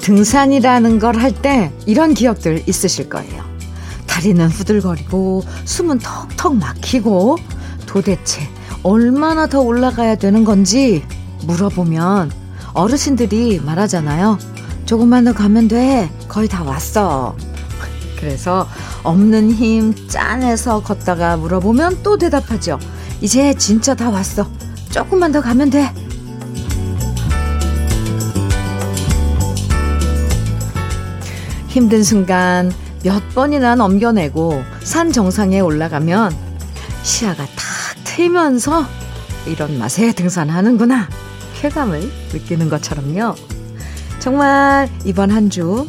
등산이라는 걸 할 때 이런 기억들 있으실 거예요. 다리는 후들거리고 숨은 턱턱 막히고 도대체 얼마나 더 올라가야 되는 건지 물어보면 어르신들이 말하잖아요. 조금만 더 가면 돼. 거의 다 왔어. 그래서 없는 힘 짠해서 걷다가 물어보면 또 대답하죠. 이제 진짜 다 왔어. 조금만 더 가면 돼. 힘든 순간 몇 번이나 넘겨내고 산 정상에 올라가면 시야가 탁 트이면서 이런 맛에 등산하는구나 쾌감을 느끼는 것처럼요. 정말 이번 한 주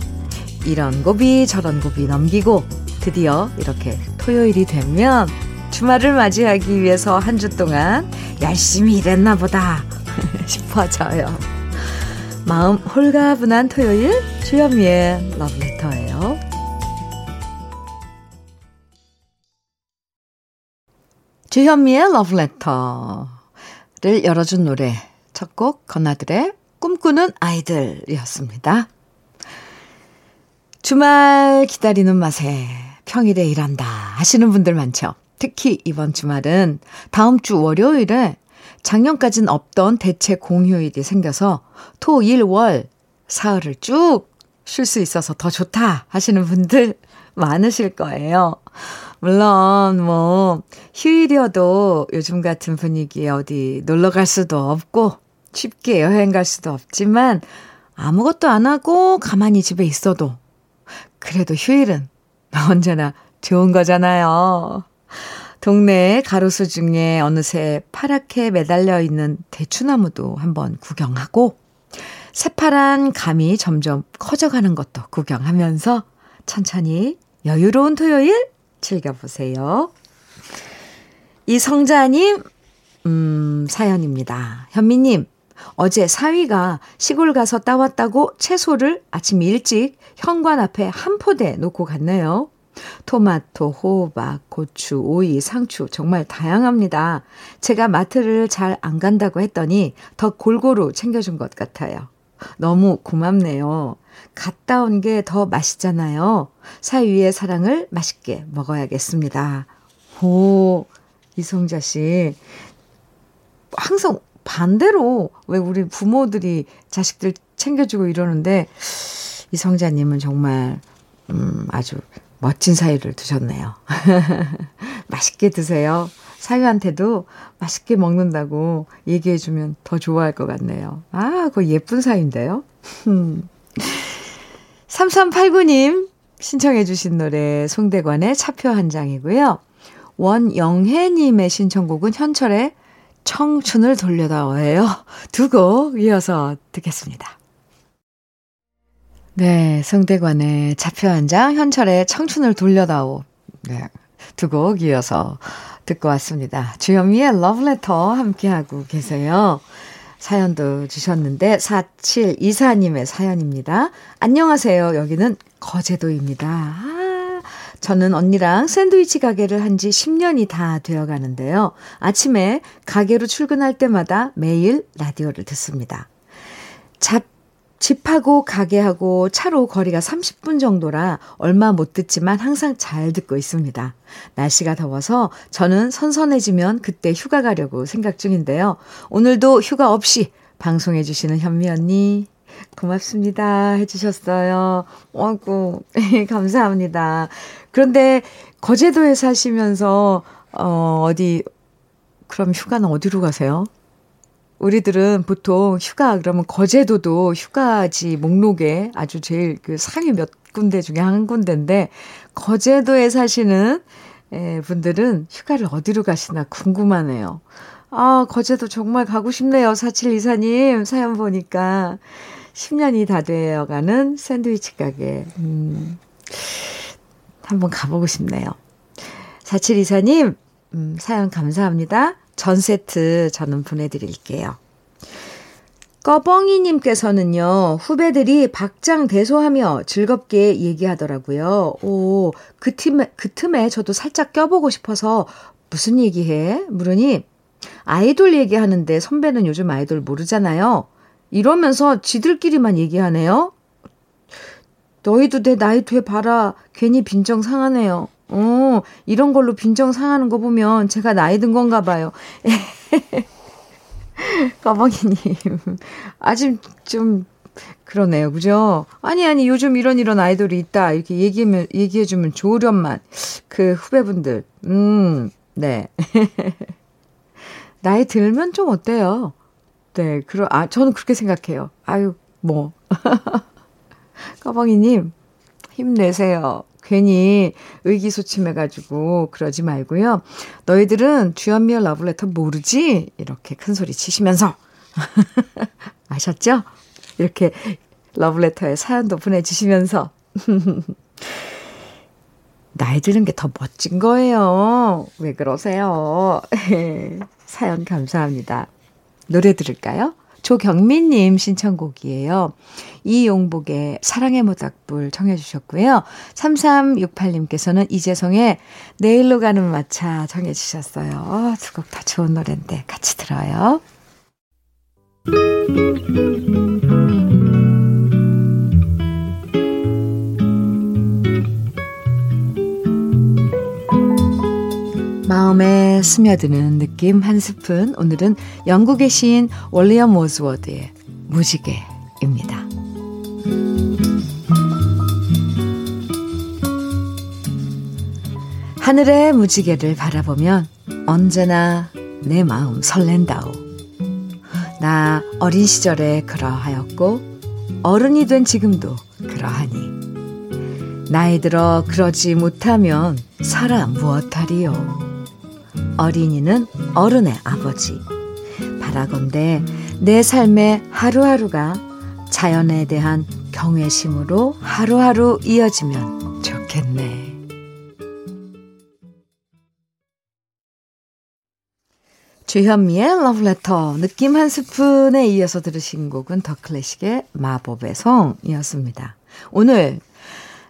이런 고비 저런 고비 넘기고 드디어 이렇게 토요일이 되면 주말을 맞이하기 위해서 한 주 동안 열심히 일했나 보다 싶어져요. 마음 홀가분한 토요일 주현미의 러브레터예요. 주현미의 러브레터를 열어준 노래 첫 곡 건나들의 꿈꾸는 아이들이었습니다. 주말 기다리는 맛에 평일에 일한다 하시는 분들 많죠. 특히 이번 주말은 다음 주 월요일에 작년까진 없던 대체 공휴일이 생겨서 토, 일, 월, 사흘을 쭉 쉴 수 있어서 더 좋다 하시는 분들 많으실 거예요. 물론 뭐 휴일이어도 요즘 같은 분위기에 어디 놀러 갈 수도 없고 쉽게 여행 갈 수도 없지만 아무것도 안 하고 가만히 집에 있어도 그래도 휴일은 언제나 좋은 거잖아요. 동네 가로수 중에 어느새 파랗게 매달려 있는 대추나무도 한번 구경하고 새파란 감이 점점 커져가는 것도 구경하면서 천천히 여유로운 토요일 즐겨보세요. 이성자님, 음, 사연입니다. 현미님, 어제 사위가 시골 가서 따왔다고 채소를 아침 일찍 현관 앞에 한 포대 놓고 갔네요. 토마토, 호박, 고추, 오이, 상추 정말 다양합니다. 제가 마트를 잘 안 간다고 했더니 더 골고루 챙겨준 것 같아요. 너무 고맙네요. 갔다 온 게 더 맛있잖아요. 사위의 사랑을 맛있게 먹어야겠습니다. 오, 이성자 씨. 항상 반대로 왜 우리 부모들이 자식들 챙겨주고 이러는데 이성자님은 정말 음, 아주 멋진 사이를 두셨네요. 맛있게 드세요. 사위한테도 맛있게 먹는다고 얘기해주면 더 좋아할 것 같네요. 아, 그거 예쁜 사이인데요. 3389님 신청해주신 노래 송대관의 차표 한 장이고요. 원영혜님의 신청곡은 현철의 청춘을 돌려다오예요. 두 곡 이어서 듣겠습니다. 네, 성대관의 장, 현철의 청춘을 돌려다오. 네, 두 곡 이어서 듣고 왔습니다. 주현미의 러브레터 함께하고 계세요. 사연도 주셨는데, 4724님의 사연입니다. 안녕하세요. 여기는 거제도입니다. 아, 저는 언니랑 샌드위치 가게를 한 지 10년이 다 되어 가는데요. 아침에 가게로 출근할 때마다 매일 라디오를 듣습니다. 잡 집하고 가게하고 차로 거리가 30분 정도라 얼마 못 듣지만 항상 잘 듣고 있습니다. 날씨가 더워서 저는 선선해지면 그때 휴가 가려고 생각 중인데요. 오늘도 휴가 없이 방송해 주시는 현미 언니 고맙습니다 해주셨어요. 어구 감사합니다. 그런데 거제도에 사시면서 어 어디 그럼 휴가는 어디로 가세요? 우리들은 보통 휴가 그러면 거제도도 휴가지 목록에 아주 제일 그 상위 몇 군데 중에 한 군데인데 거제도에 사시는 에, 분들은 휴가를 어디로 가시나 궁금하네요. 아, 거제도 정말 가고 싶네요. 4724님 사연 보니까 10년이 다 되어 가는 샌드위치 가게. 음, 한번 가보고 싶네요. 4724님, 음, 사연 감사합니다. 전 세트 저는 보내드릴게요. 꺼벙이님께서는요, 후배들이 박장 대소하며 즐겁게 얘기하더라고요. 오, 그 틈에, 그 틈에 저도 살짝 껴보고 싶어서 무슨 얘기해? 물으니, 아이돌 얘기하는데 선배는 요즘 아이돌 모르잖아요. 이러면서 지들끼리만 얘기하네요. 너희도 내 나이 돼 봐라. 괜히 빈정 상하네요. 어, 이런 걸로 빈정 상하는 거 보면 제가 나이 든 건가 봐요. 까마귀님. 아직 좀, 그러네요. 그죠? 아니, 아니, 요즘 이런 이런 아이돌이 있다. 이렇게 얘기하면, 얘기해주면 좋으련만. 그 후배분들. 음, 네. 나이 들면 좀 어때요? 네, 그러, 아, 저는 그렇게 생각해요. 아유, 뭐. 까방이님, 힘내세요. 괜히 의기소침해가지고 그러지 말고요. 너희들은 주연미의 러브레터 모르지? 이렇게 큰 소리 치시면서. 아셨죠? 이렇게 러브레터에 사연도 보내주시면서. 나이 드는 게 더 멋진 거예요. 왜 그러세요? 사연 감사합니다. 노래 들을까요? 조경민님 신청곡이에요. 이용복의 사랑의 모닥불 청해 주셨고요. 3368님께서는 이재성의 내일로 가는 마차 청해 주셨어요. 어, 두곡 다 좋은 노래인데 같이 들어요. 마음에 스며드는 느낌 한 스푼. 오늘은 영국에 시인 월리엄 워즈워드의 무지개입니다. 하늘의 무지개를 바라보면 언제나 내 마음 설렌다오. 나 어린 시절에 그러하였고 어른이 된 지금도 그러하니 나이 들어 그러지 못하면 살아 무엇하리요. 어린이는 어른의 아버지. 바라건대 내 삶의 하루하루가 자연에 대한 경외심으로 하루하루 이어지면 좋겠네. 주현미의 러브레터 느낌 한 스푼에 이어서 들으신 곡은 더 클래식의 마법의 성이었습니다. 오늘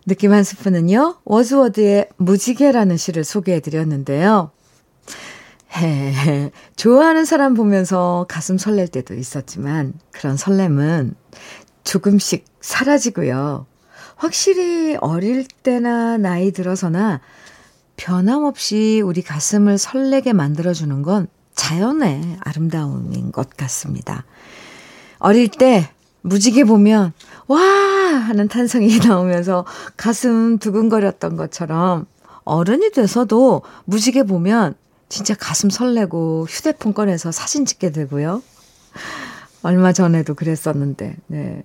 느낌 한 스푼은요, 워즈워드의 무지개라는 시를 소개해 드렸는데요. 해, 좋아하는 사람 보면서 가슴 설렐 때도 있었지만 그런 설렘은 조금씩 사라지고요. 확실히 어릴 때나 나이 들어서나 변함없이 우리 가슴을 설레게 만들어주는 건 자연의 아름다움인 것 같습니다. 어릴 때 무지개 보면 와 하는 탄성이 나오면서 가슴 두근거렸던 것처럼 어른이 돼서도 무지개 보면 진짜 가슴 설레고 휴대폰 꺼내서 사진 찍게 되고요. 얼마 전에도 그랬었는데, 네.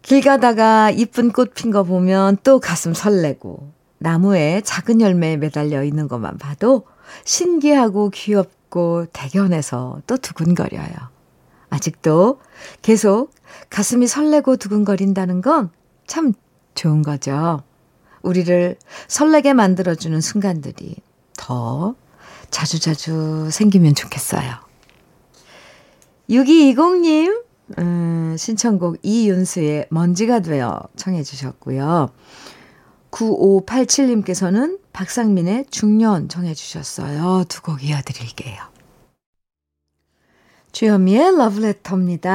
길 가다가 이쁜 꽃 핀 거 보면 또 가슴 설레고, 나무에 작은 열매 매달려 있는 것만 봐도 신기하고 귀엽고 대견해서 또 두근거려요. 아직도 계속 가슴이 설레고 두근거린다는 건 참 좋은 거죠. 우리를 설레게 만들어주는 순간들이 더 자주자주 생기면 좋겠어요. 6220님, 음, 신청곡 이윤수의 먼지가 되어 청해 주셨고요. 9587님께서는 박상민의 중년 청해 주셨어요. 두 곡 이어드릴게요. 주현미의 러브레터입니다.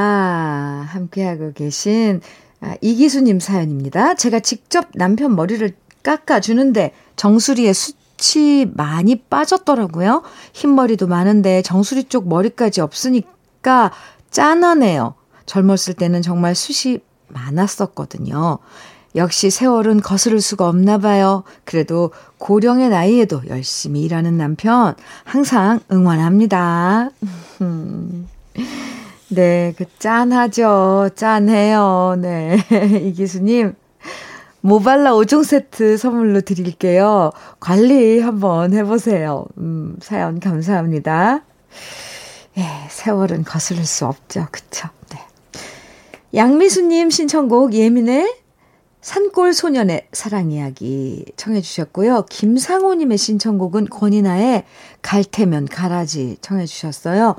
함께하고 계신 아, 이기수님 사연입니다. 제가 직접 남편 머리를 깎아주는데 정수리에 수, 숱이 많이 빠졌더라고요. 흰머리도 많은데 정수리 쪽 머리까지 없으니까 짠하네요. 젊었을 때는 정말 숱이 많았었거든요. 역시 세월은 거스를 수가 없나 봐요. 그래도 고령의 나이에도 열심히 일하는 남편 항상 응원합니다. 네, 그 짠하죠. 짠해요. 네. 이기수님, 모발라 5종 세트 선물로 드릴게요. 관리 한번 해보세요. 음, 사연 감사합니다. 예, 세월은 거스를 수 없죠. 그쵸? 네. 양미수님 신청곡 예민의 산골 소년의 사랑 이야기 청해 주셨고요. 김상호님의 신청곡은 권이나의 갈테면 가라지 청해 주셨어요.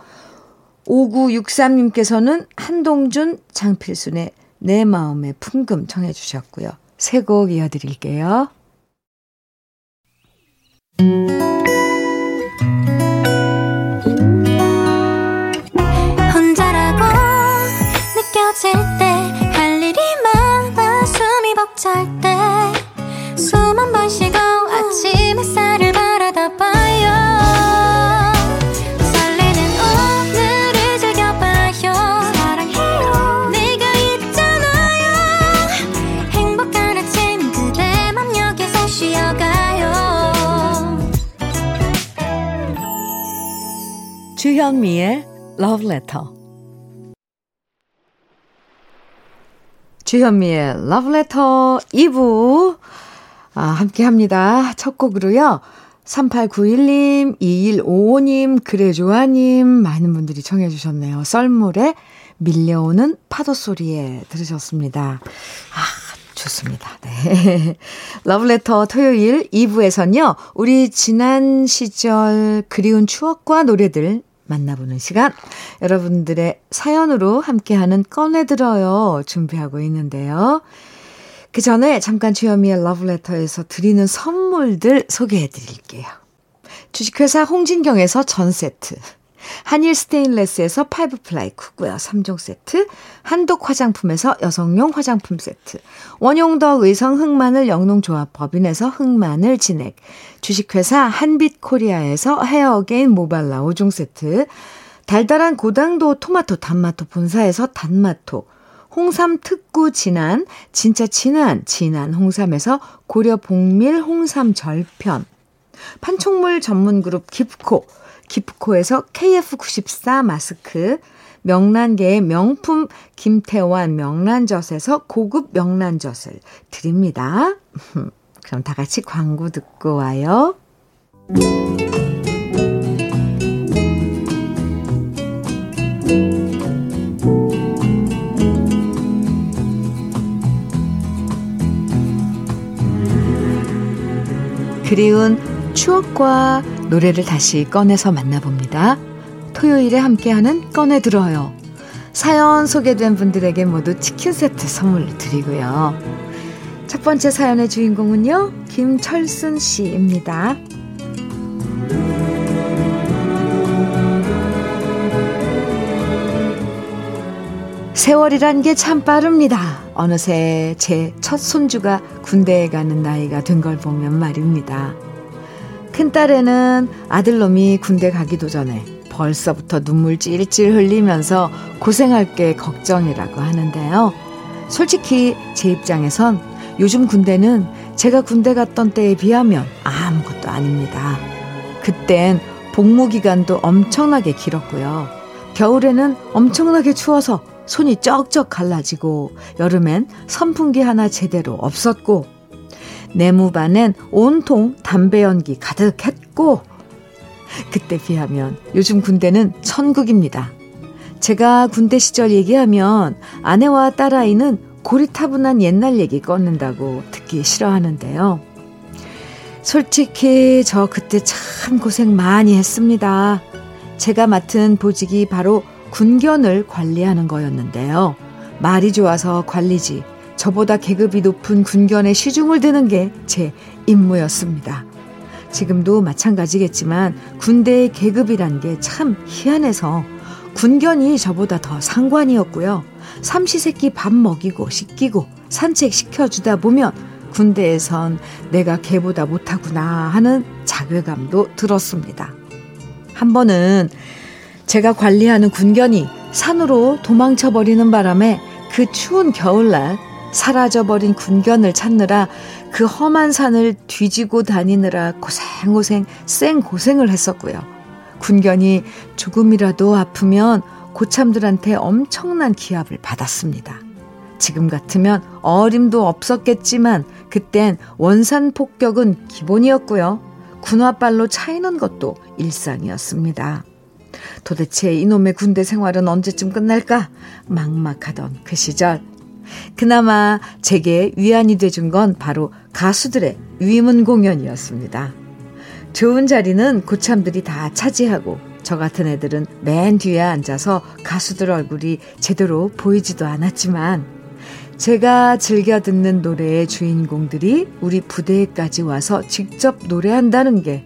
5963님께서는 한동준 장필순의 내 마음의 풍금 청해 주셨고요. 세 곡 이어드릴게요. 주현미의 Love Letter. 주현미의 Love Letter 2부 아, 함께 합니다. 첫 곡으로요. 3891님, 2155님, 그래조아님, 많은 분들이 청해 주셨네요. 썰물에 밀려오는 파도 소리에 들으셨습니다. 아, 좋습니다. 네. 러브레터 토요일 2부에서는요, 우리 지난 시절 그리운 추억과 노래들 만나보는 시간. 여러분들의 사연으로 함께하는 꺼내들어요. 준비하고 있는데요. 그 전에 잠깐 주현미의 러브레터에서 드리는 선물들 소개해 드릴게요. 주식회사 홍진경에서 전 세트. 한일 스테인레스에서 five ply cookware 3종 세트, 한독 화장품에서 여성용 화장품 세트, 원용덕 의성 흑마늘 영농조합 법인에서 흑마늘 진액, 주식회사 한빛코리아에서 헤어게인 모발라 5종 세트, 달달한 고당도 토마토 단마토 본사에서 단마토, 홍삼 특구 진한, 진짜 진한, 진한 홍삼에서 고려 복밀 홍삼 절편, 판촉물 전문 그룹 기프코, 기프코에서 KF94 마스크, 명란계의 명품 김태환 명란젓에서 고급 명란젓을 드립니다. 그럼 다 같이 광고 듣고 와요. 그리운 추억과 노래를 다시 꺼내서 만나봅니다. 토요일에 함께하는 꺼내 들어요. 사연 소개된 분들에게 모두 치킨 세트 선물 드리고요. 첫 번째 사연의 주인공은요, 김철순 씨입니다. 세월이란 게 참 빠릅니다. 어느새 제 첫 손주가 군대에 가는 나이가 된 걸 보면 말입니다. 큰딸에는 아들놈이 군대 가기도 전에 벌써부터 눈물 찔찔 흘리면서 고생할 게 걱정이라고 하는데요. 솔직히 제 입장에선 요즘 군대는 제가 군대 갔던 때에 비하면 아무것도 아닙니다. 그땐 복무 기간도 엄청나게 길었고요. 겨울에는 엄청나게 추워서 손이 쩍쩍 갈라지고 여름엔 선풍기 하나 제대로 없었고 내무반엔 온통 담배 연기 가득했고, 그때 비하면 요즘 군대는 천국입니다. 제가 군대 시절 얘기하면 아내와 딸아이는 고리타분한 옛날 얘기 꺼낸다고 듣기 싫어하는데요. 솔직히 저 그때 참 고생 많이 했습니다. 제가 맡은 보직이 바로 군견을 관리하는 거였는데요. 말이 좋아서 관리지 저보다 계급이 높은 군견에 시중을 드는 게 제 임무였습니다. 지금도 마찬가지겠지만 군대의 계급이란 게 참 희한해서 군견이 저보다 더 상관이었고요. 삼시세끼 밥 먹이고 씻기고 산책시켜주다 보면 군대에선 내가 걔보다 못하구나 하는 자괴감도 들었습니다. 한 번은 제가 관리하는 군견이 산으로 도망쳐버리는 바람에 그 추운 겨울날 사라져버린 군견을 찾느라 그 험한 산을 뒤지고 다니느라 고생고생 쌩고생을 했었고요. 군견이 조금이라도 아프면 고참들한테 엄청난 기합을 받았습니다. 지금 같으면 어림도 없었겠지만 그땐 원산 폭격은 기본이었고요. 군화발로 차이는 것도 일상이었습니다. 도대체 이놈의 군대 생활은 언제쯤 끝날까? 막막하던 그 시절 그나마 제게 위안이 돼준 건 바로 가수들의 위문 공연이었습니다. 좋은 자리는 고참들이 다 차지하고 저 같은 애들은 맨 뒤에 앉아서 가수들 얼굴이 제대로 보이지도 않았지만 제가 즐겨 듣는 노래의 주인공들이 우리 부대에까지 와서 직접 노래한다는 게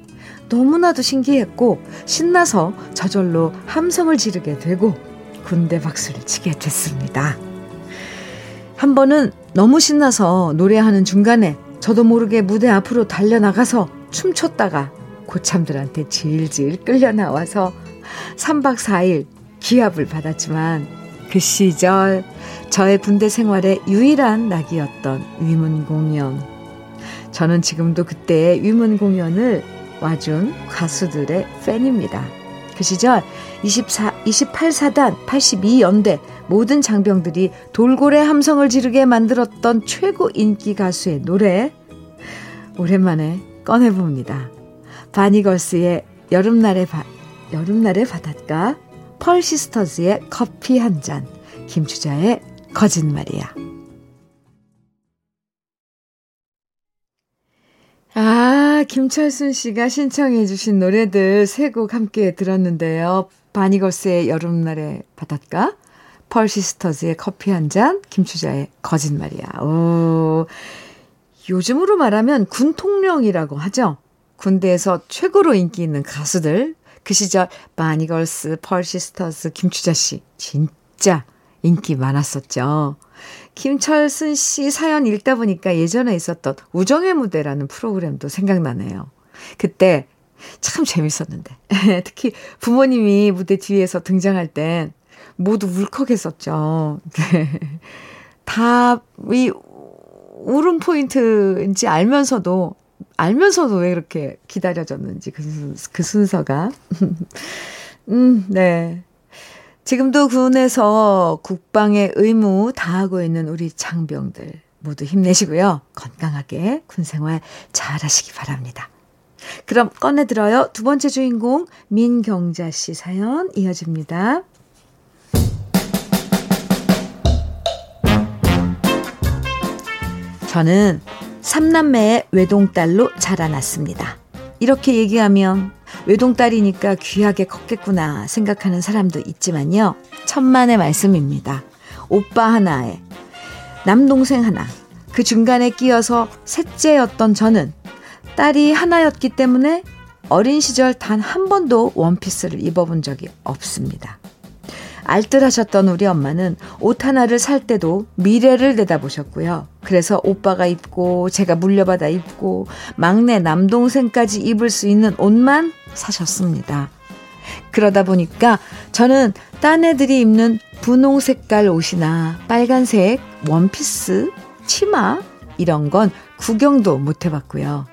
너무나도 신기했고 신나서 저절로 함성을 지르게 되고 군대 박수를 치게 됐습니다. 한 번은 너무 신나서 노래하는 중간에 저도 모르게 무대 앞으로 달려나가서 춤췄다가 고참들한테 질질 끌려 나와서 3박 4일 기합을 받았지만 그 시절 저의 군대 생활의 유일한 낙이었던 위문 공연. 저는 지금도 그때의 위문 공연을 와준 가수들의 팬입니다. 그 시절 24, 28사단 82연대 모든 장병들이 돌고래 함성을 지르게 만들었던 최고 인기 가수의 노래 오랜만에 꺼내봅니다. 바니걸스의 여름날의 바, 여름날의 바닷가 펄시스터즈의 커피 한 잔 김추자의 거짓말이야 아, 김철순 씨가 신청해 주신 노래들 세 곡 함께 들었는데요. 바니걸스의 여름날의 바닷가, 펄시스터즈의 커피 한 잔, 김추자의 거짓말이야. 오, 요즘으로 말하면 군 통령이라고 하죠. 군대에서 최고로 인기 있는 가수들. 그 시절 바니걸스, 펄시스터즈, 김추자 씨 진짜 인기 많았었죠. 김철순 씨 사연 읽다 보니까 예전에 있었던 우정의 무대라는 프로그램도 생각나네요. 그때 참 재밌었는데. 특히 부모님이 무대 뒤에서 등장할 땐 모두 울컥했었죠. 네. 다, 이, 울음 포인트인지 알면서도, 알면서도 왜 이렇게 기다려졌는지, 그, 그 순서가. 음, 네. 지금도 군에서 국방의 의무 다하고 있는 우리 장병들 모두 힘내시고요. 건강하게 군 생활 잘 하시기 바랍니다. 그럼 꺼내들어요. 두 번째 주인공 민경자 씨 사연 이어집니다. 저는 삼남매의 외동딸로 자라났습니다. 이렇게 얘기하면 외동딸이니까 귀하게 컸겠구나 생각하는 사람도 있지만요. 천만의 말씀입니다. 오빠 하나에 남동생 하나. 그 중간에 끼어서 셋째였던 저는 딸이 하나였기 때문에 어린 시절 단 한 번도 원피스를 입어본 적이 없습니다. 알뜰하셨던 우리 엄마는 옷 하나를 살 때도 미래를 내다보셨고요. 그래서 오빠가 입고 제가 물려받아 입고 막내 남동생까지 입을 수 있는 옷만 사셨습니다. 그러다 보니까 저는 딴 애들이 입는 분홍 색깔 옷이나 빨간색 원피스, 치마 이런 건 구경도 못 해봤고요.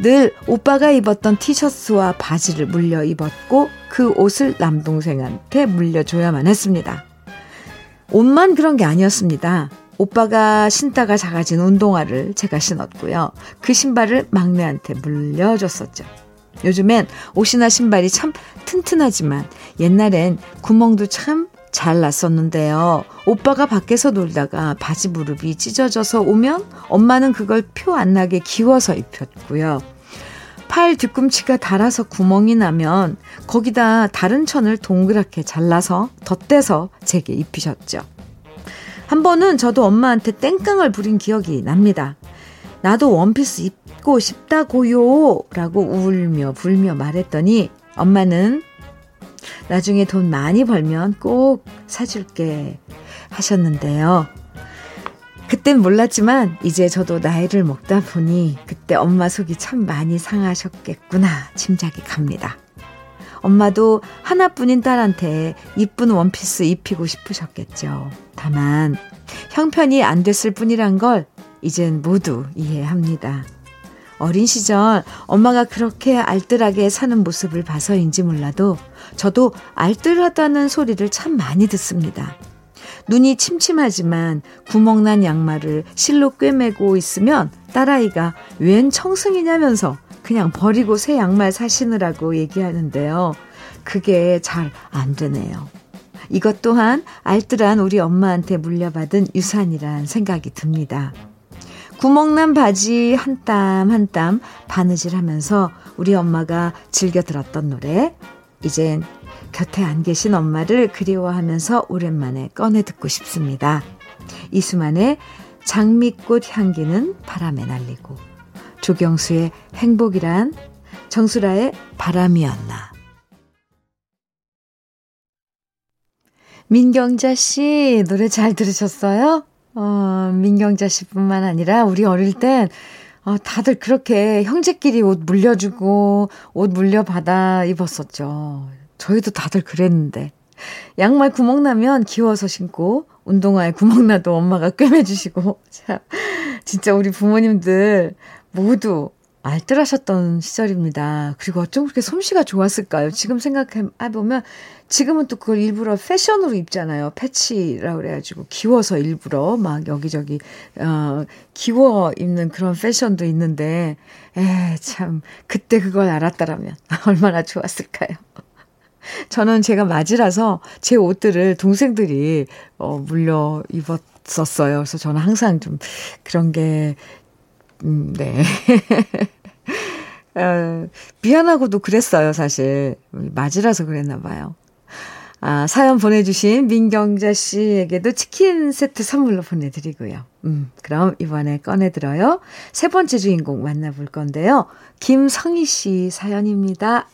늘 오빠가 입었던 티셔츠와 바지를 물려 입었고 그 옷을 남동생한테 물려줘야만 했습니다. 옷만 그런 게 아니었습니다. 오빠가 신다가 작아진 운동화를 제가 신었고요. 그 신발을 막내한테 물려줬었죠. 요즘엔 옷이나 신발이 참 튼튼하지만 옛날엔 구멍도 참 잘 났었는데요. 오빠가 밖에서 놀다가 바지 무릎이 찢어져서 오면 엄마는 그걸 표 안 나게 기워서 입혔고요. 팔 뒤꿈치가 닳아서 구멍이 나면 거기다 다른 천을 동그랗게 잘라서 덧대서 제게 입히셨죠. 한 번은 저도 엄마한테 땡깡을 부린 기억이 납니다. 나도 원피스 입 입고 싶다고요. 라고 울며 불며 말했더니 엄마는 나중에 돈 많이 벌면 꼭 사줄게 하셨는데요. 그땐 몰랐지만 이제 저도 나이를 먹다 보니 그때 엄마 속이 참 많이 상하셨겠구나 짐작이 갑니다. 엄마도 하나뿐인 딸한테 이쁜 원피스 입히고 싶으셨겠죠. 다만 형편이 안 됐을 뿐이란 걸 이젠 모두 이해합니다. 어린 시절 엄마가 그렇게 알뜰하게 사는 모습을 봐서인지 몰라도 저도 알뜰하다는 소리를 참 많이 듣습니다. 눈이 침침하지만 구멍난 양말을 실로 꿰매고 있으면 딸아이가 웬 청승이냐면서 그냥 버리고 새 양말 사시느라고 얘기하는데요. 그게 잘 안 되네요. 이것 또한 알뜰한 우리 엄마한테 물려받은 유산이란 생각이 듭니다. 구멍난 바지 한 땀 한 땀 바느질 하면서 우리 엄마가 즐겨 들었던 노래. 이젠 곁에 안 계신 엄마를 그리워하면서 오랜만에 꺼내 듣고 싶습니다. 이수만의 장미꽃 향기는 바람에 날리고 조경수의 행복이란 정수라의 바람이었나. 민경자 씨 노래 잘 들으셨어요? 어, 민경자 씨뿐만 아니라 우리 어릴 땐 어, 다들 그렇게 형제끼리 옷 물려주고 옷 물려받아 입었었죠. 저희도 다들 그랬는데. 양말 구멍 나면 기워서 신고 운동화에 구멍 나도 엄마가 꿰매주시고. 자, 진짜 우리 부모님들 모두 알뜰하셨던 시절입니다. 그리고 어쩜 그렇게 솜씨가 좋았을까요? 지금 생각해보면 지금은 또 그걸 일부러 패션으로 입잖아라고 패치라고 그래가지고 기워서 일부러 막 여기저기 어 기워 입는 그런 패션도 있는데 에 참 그때 그걸 알았다라면 얼마나 좋았을까요? 저는 제가 맞이라서 제 옷들을 동생들이 어 물려 입었 었어요. 그래서 저는 항상 좀 그런 게 음, 네. 어, 미안하고도 그랬어요, 사실. 맞으라서 그랬나 봐요. 아, 사연 보내주신 민경자 씨에게도 치킨 세트 선물로 보내드리고요. 음, 그럼 이번에 꺼내들어요. 세 번째 주인공 만나볼 건데요. 김성희 씨 사연입니다.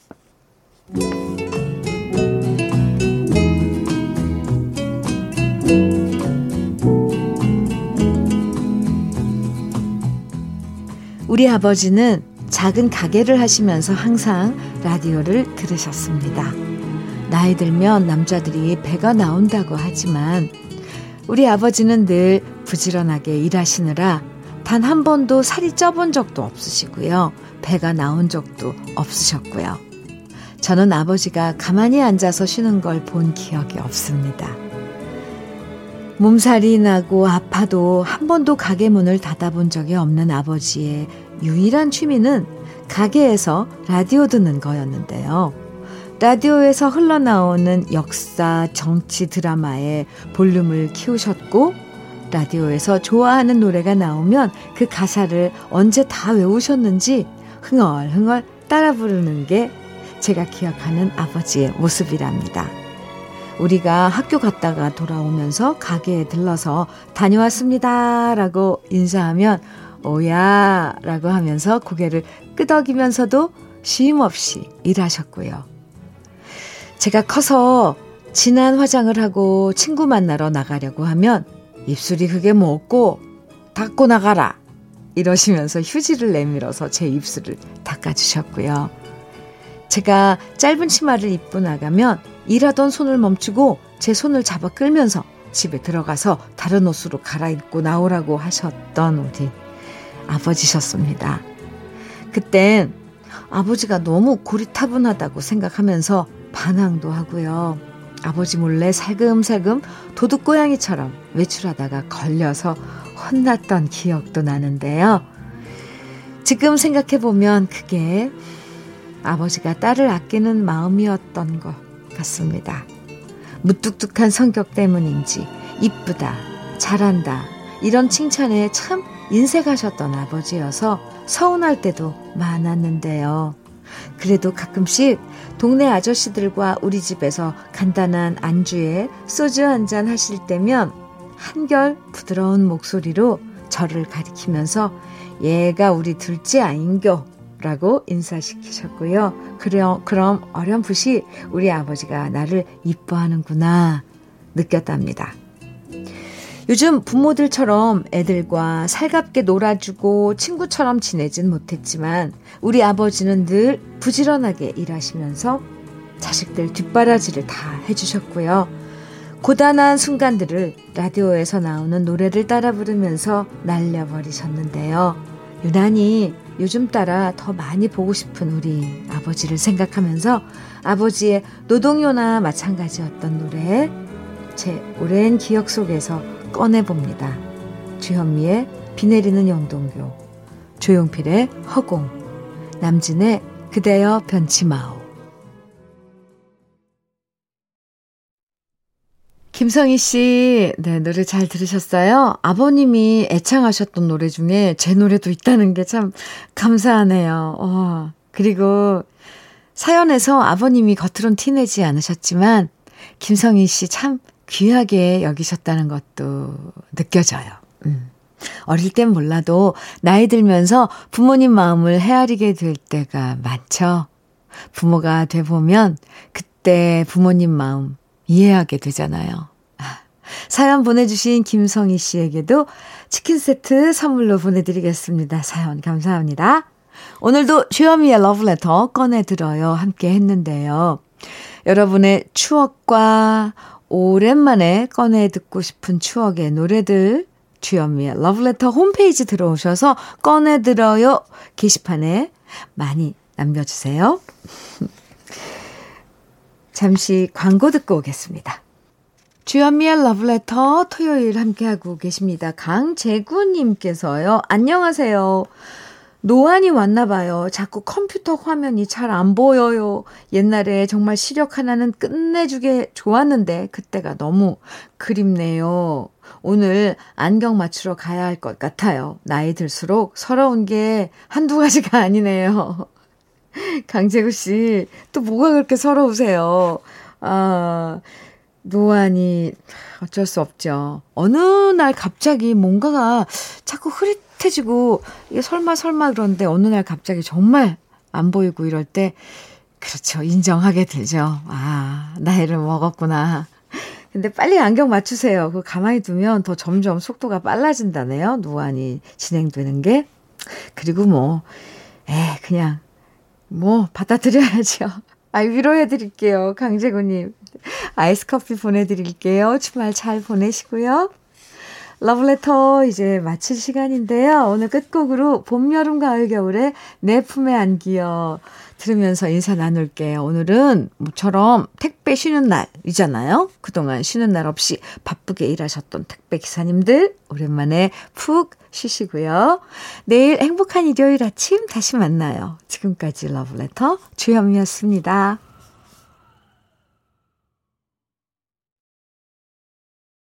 우리 아버지는 작은 가게를 하시면서 항상 라디오를 들으셨습니다. 나이 들면 남자들이 배가 나온다고 하지만 우리 아버지는 늘 부지런하게 일하시느라 단 한 번도 살이 쪄본 적도 없으시고요. 배가 나온 적도 없으셨고요. 저는 아버지가 가만히 앉아서 쉬는 걸 본 기억이 없습니다. 몸살이 나고 아파도 한 번도 가게 문을 닫아본 적이 없는 아버지의 유일한 취미는 가게에서 라디오 듣는 거였는데요. 라디오에서 흘러나오는 역사, 정치 드라마에 볼륨을 키우셨고, 라디오에서 좋아하는 노래가 나오면 그 가사를 언제 다 외우셨는지 흥얼흥얼 따라 부르는 게 제가 기억하는 아버지의 모습이랍니다. 우리가 학교 갔다가 돌아오면서 가게에 들러서 다녀왔습니다. 라고 인사하면 오야 라고 하면서 고개를 끄덕이면서도 쉼 없이 일하셨고요. 제가 커서 진한 화장을 하고 친구 만나러 나가려고 하면 입술이 그게 뭐없고 닦고 나가라 이러시면서 휴지를 내밀어서 제 입술을 닦아주셨고요. 제가 짧은 치마를 입고 나가면 일하던 손을 멈추고 제 손을 잡아 끌면서 집에 들어가서 다른 옷으로 갈아입고 나오라고 하셨던 우리 아버지셨습니다. 그땐 아버지가 너무 고리타분하다고 생각하면서 반항도 하고요. 아버지 몰래 살금살금 도둑고양이처럼 외출하다가 걸려서 혼났던 기억도 나는데요. 지금 생각해보면 그게 아버지가 딸을 아끼는 마음이었던 것 같습니다. 무뚝뚝한 성격 때문인지 이쁘다, 잘한다 이런 칭찬에 참 인색하셨던 아버지여서 서운할 때도 많았는데요. 그래도 가끔씩 동네 아저씨들과 우리 집에서 간단한 안주에 소주 한 잔 하실 때면 한결 부드러운 목소리로 저를 가리키면서 얘가 우리 둘째 아인겨 라고 인사시키셨고요. 그럼, 그럼 어렴풋이 우리 아버지가 나를 이뻐하는구나 느꼈답니다. 요즘 부모들처럼 애들과 살갑게 놀아주고 친구처럼 지내진 못했지만 우리 아버지는 늘 부지런하게 일하시면서 자식들 뒷바라지를 다 해주셨고요. 고단한 순간들을 라디오에서 나오는 노래를 따라 부르면서 날려버리셨는데요. 유난히 요즘 따라 더 많이 보고 싶은 우리 아버지를 생각하면서 아버지의 노동요나 마찬가지였던 노래 제 오랜 기억 속에서 꺼내봅니다. 주현미의 비 내리는 영동교, 조용필의 허공, 남진의 그대여 변치 마오. 김성희 씨, 네, 노래 잘 들으셨어요? 아버님이 애창하셨던 노래 중에 제 노래도 있다는 게 참 감사하네요. 어, 그리고 사연에서 아버님이 겉으론 티내지 않으셨지만, 김성희 씨 참 귀하게 여기셨다는 것도 느껴져요. 음. 어릴 땐 몰라도 나이 들면서 부모님 마음을 헤아리게 될 때가 많죠. 부모가 돼 보면 그때 부모님 마음 이해하게 되잖아요. 아, 사연 보내주신 김성희 씨에게도 치킨 세트 선물로 보내드리겠습니다. 사연 감사합니다. 오늘도 주현미의 러브레터 꺼내들어요. 함께 했는데요. 여러분의 추억과 오랜만에 꺼내 듣고 싶은 추억의 노래들 주현미의 러브레터 홈페이지 들어오셔서 꺼내 들어요 게시판에 많이 남겨주세요. 잠시 광고 듣고 오겠습니다. 주현미의 러브레터 토요일 함께하고 계십니다. 강재구님께서요. 안녕하세요. 노안이 왔나 봐요. 자꾸 컴퓨터 화면이 잘 안 보여요. 옛날에 정말 시력 하나는 끝내주게 좋았는데 그때가 너무 그립네요. 오늘 안경 맞추러 가야 할 것 같아요. 나이 들수록 서러운 게 한두 가지가 아니네요. 강재구 씨, 또 뭐가 그렇게 서러우세요? 아, 노안이 어쩔 수 없죠. 어느 날 갑자기 뭔가가 자꾸 흐릿 해지고, 이게 설마 설마 그런데 어느 날 갑자기 정말 안 보이고 이럴 때, 그렇죠. 인정하게 되죠. 아, 나이를 먹었구나. 근데 빨리 안경 맞추세요. 그 가만히 두면 더 점점 속도가 빨라진다네요. 노안이 진행되는 게. 그리고 뭐, 에, 그냥, 뭐, 받아들여야죠. 아, 위로해드릴게요. 강재구님. 아이스 커피 보내드릴게요. 주말 잘 보내시고요. 러브레터 이제 마칠 시간인데요. 오늘 끝곡으로 봄, 여름, 가을, 겨울에 내 품에 안기어 들으면서 인사 나눌게요. 오늘은 모처럼 택배 쉬는 날이잖아요. 그동안 쉬는 날 없이 바쁘게 일하셨던 택배 기사님들 오랜만에 푹 쉬시고요. 내일 행복한 일요일 아침 다시 만나요. 지금까지 러브레터 주현미였습니다.